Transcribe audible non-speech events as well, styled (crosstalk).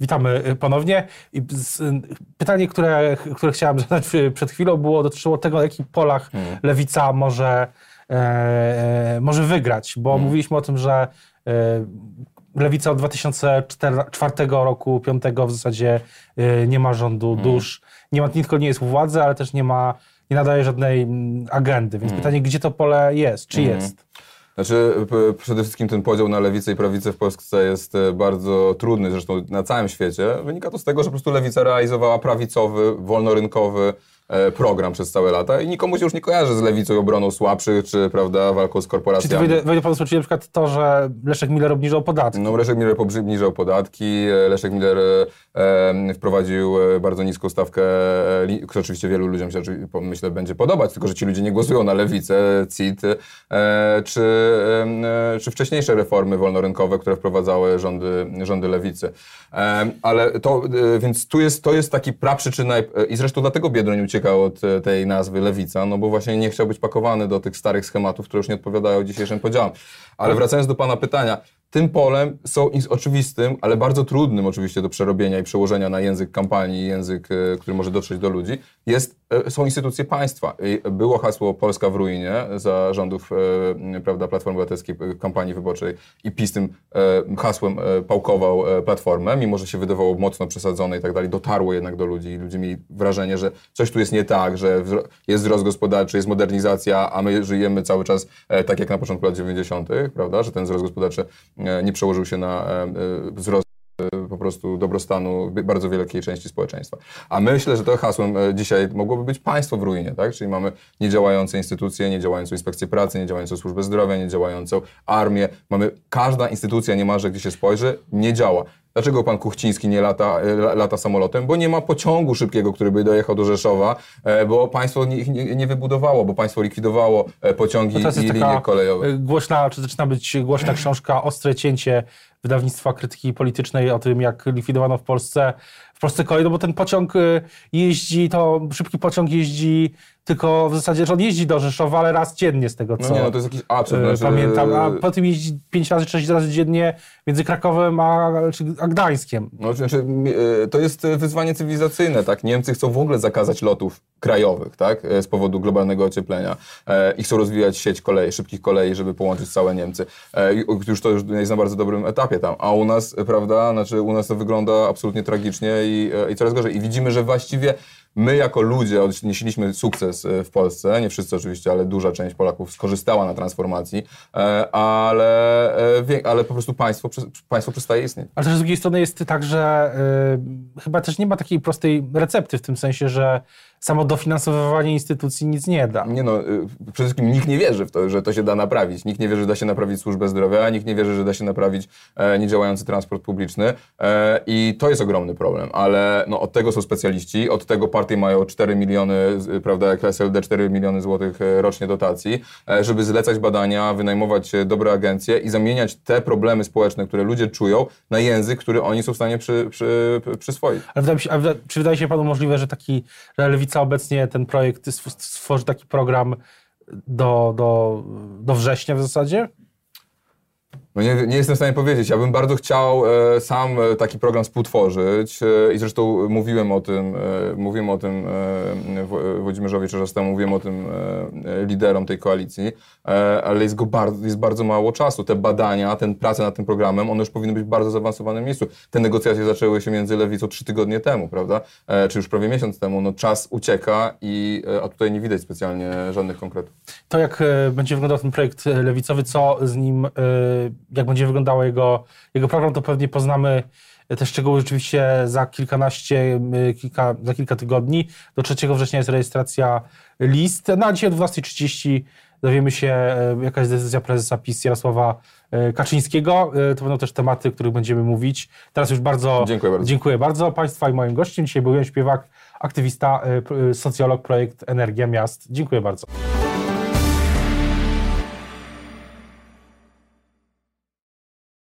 Witamy ponownie. Pytanie, które, które chciałem (laughs) zadać przed chwilą, było dotyczyło tego, na jakich polach hmm. lewica może, e, może wygrać, bo hmm. mówiliśmy o tym, że e, lewica od 2004 roku, 2005 w zasadzie e, nie ma rządu hmm. dusz, nie, ma, nie tylko nie jest u władzy, ale też nie ma, nie nadaje żadnej mm, agendy. Więc pytanie, gdzie to pole jest, czy jest? Znaczy, przede wszystkim ten podział na lewicę i prawicę w Polsce jest e, bardzo trudny, zresztą na całym świecie. Wynika to z tego, że po prostu lewica realizowała prawicowy, wolnorynkowy, program przez całe lata i nikomu się już nie kojarzy z lewicą i obroną słabszych, czy prawda, walką z korporacjami. Czy wejdę, wejdę Panu czyli na przykład to, że Leszek Miller obniżał podatki? No Leszek Miller obniżał podatki, e, Leszek Miller e, wprowadził e, bardzo niską stawkę, która oczywiście wielu ludziom się myślę będzie podobać, tylko że ci ludzie nie głosują na lewicę, CIT, e, czy, e, czy wcześniejsze reformy wolnorynkowe, które wprowadzały rządy, rządy lewicy. ale to, więc tu jest, to jest taki praprzyczyna i zresztą dlatego Biedroń uciekał od e, tej nazwy lewica, no bo właśnie nie chciał być pakowany do tych starych schematów, które już nie odpowiadają dzisiejszym podziałom. Ale wracając do Pana pytania, tym polem są oczywistym, ale bardzo trudnym oczywiście do przerobienia i przełożenia na język kampanii, język, e, który może dotrzeć do ludzi, jest, e, są instytucje państwa. Było hasło Polska w ruinie za rządów prawda, Platformy Obywatelskiej kampanii wyborczej i PiS tym hasłem pałkował Platformę, mimo że się wydawało mocno przesadzone i tak dalej, dotarło jednak do ludzi i ludzie mieli wrażenie, że coś tu jest nie tak, że jest wzrost gospodarczy, jest modernizacja, a my żyjemy cały czas tak jak na początku lat 90., prawda, że ten wzrost gospodarczy E, nie przełożył się na e, e, wzrost po prostu dobrostanu bardzo wielkiej części społeczeństwa. A myślę, że to hasłem dzisiaj mogłoby być państwo w ruinie, tak? Czyli mamy niedziałające instytucje, niedziałającą inspekcję pracy, niedziałającą służbę zdrowia, niedziałającą armię. Mamy, każda instytucja niemalże, gdzie się spojrzy, nie działa. Dlaczego pan Kuchciński nie lata, lata samolotem? Bo nie ma pociągu szybkiego, który by dojechał do Rzeszowa, bo państwo ich nie, nie, wybudowało, bo państwo likwidowało pociągi no i linie kolejowe. Głośna, czy zaczyna być głośna książka Ostre cięcie wydawnictwa krytyki politycznej o tym, jak likwidowano w Polsce w Polsce kolej, no bo ten pociąg y, jeździ, to szybki pociąg jeździ tylko w zasadzie, że on jeździ do Rzeszowa, ale raz dziennie z tego, co no nie, no to jest jakiś absurd. Znaczy... Pamiętam, a potem jeździ pięć razy, sześć razy dziennie między Krakowem a, a Gdańskiem. No, znaczy, y, to jest wyzwanie cywilizacyjne, tak? Niemcy chcą w ogóle zakazać lotów krajowych, tak? Y, z powodu globalnego ocieplenia i chcą rozwijać sieć kolei, szybkich kolei, żeby połączyć całe Niemcy. Już to już jest na bardzo dobrym etapie tam. A u nas, prawda, znaczy u nas to wygląda absolutnie tragicznie i, e, i coraz gorzej. I widzimy, że właściwie My jako ludzie odnieśliśmy sukces e, w Polsce, nie wszyscy oczywiście, ale duża część Polaków skorzystała na transformacji, e, ale, e, ale po prostu państwo, państwo przestaje istnieć. Ale też z drugiej strony jest tak, że chyba też nie ma takiej prostej recepty w tym sensie, że samo dofinansowywanie instytucji nic nie da. Nie no, przede wszystkim nikt nie wierzy w to, że to się da naprawić. Nikt nie wierzy, że da się naprawić służbę zdrowia, nikt nie wierzy, że da się naprawić e, niedziałający transport publiczny e, i to jest ogromny problem, ale no, od tego są specjaliści, od tego partie mają 4 miliony, prawda, jak SLD 4 miliony złotych e, rocznie dotacji, e, żeby zlecać badania, wynajmować e, dobre agencje i zamieniać te problemy społeczne, które ludzie czują, na język, który oni są w stanie przy, przy, przyswoić. Ale wydaje się, czy wydaje się panu możliwe, że taki, że lewica obecnie ten projekt stworzy taki program do, do, do września w zasadzie? No nie, nie, jestem w stanie powiedzieć. Ja bym bardzo chciał e, sam e, taki program współtworzyć e, i zresztą mówiłem o tym, e, mówiłem o tym e, Włodzimierzowi Czerzastemu, mówiłem o tym e, liderom tej koalicji, ale jest, go bardzo, jest bardzo mało czasu. Te badania, ten praca nad tym programem, one już powinny być w bardzo zaawansowanym miejscu. Te negocjacje zaczęły się między Lewicą trzy tygodnie temu, prawda? czy już prawie miesiąc temu. No czas ucieka, i, a tutaj nie widać specjalnie żadnych konkretów. To jak będzie wyglądał ten projekt lewicowy, co z nim jak będzie wyglądał jego, jego program, to pewnie poznamy te szczegóły rzeczywiście za kilkanaście, kilka, za kilka tygodni. Do 3 września jest rejestracja list. No a dzisiaj o 12.30 dowiemy się, e, jaka jest decyzja prezesa PiS Jarosława e, Kaczyńskiego. To będą też tematy, o których będziemy mówić. Teraz już bardzo dziękuję bardzo, dziękuję bardzo Państwa i moim gościem. Dzisiaj był Jan Śpiewak, aktywista, socjolog, projekt Energia Miast. Dziękuję bardzo.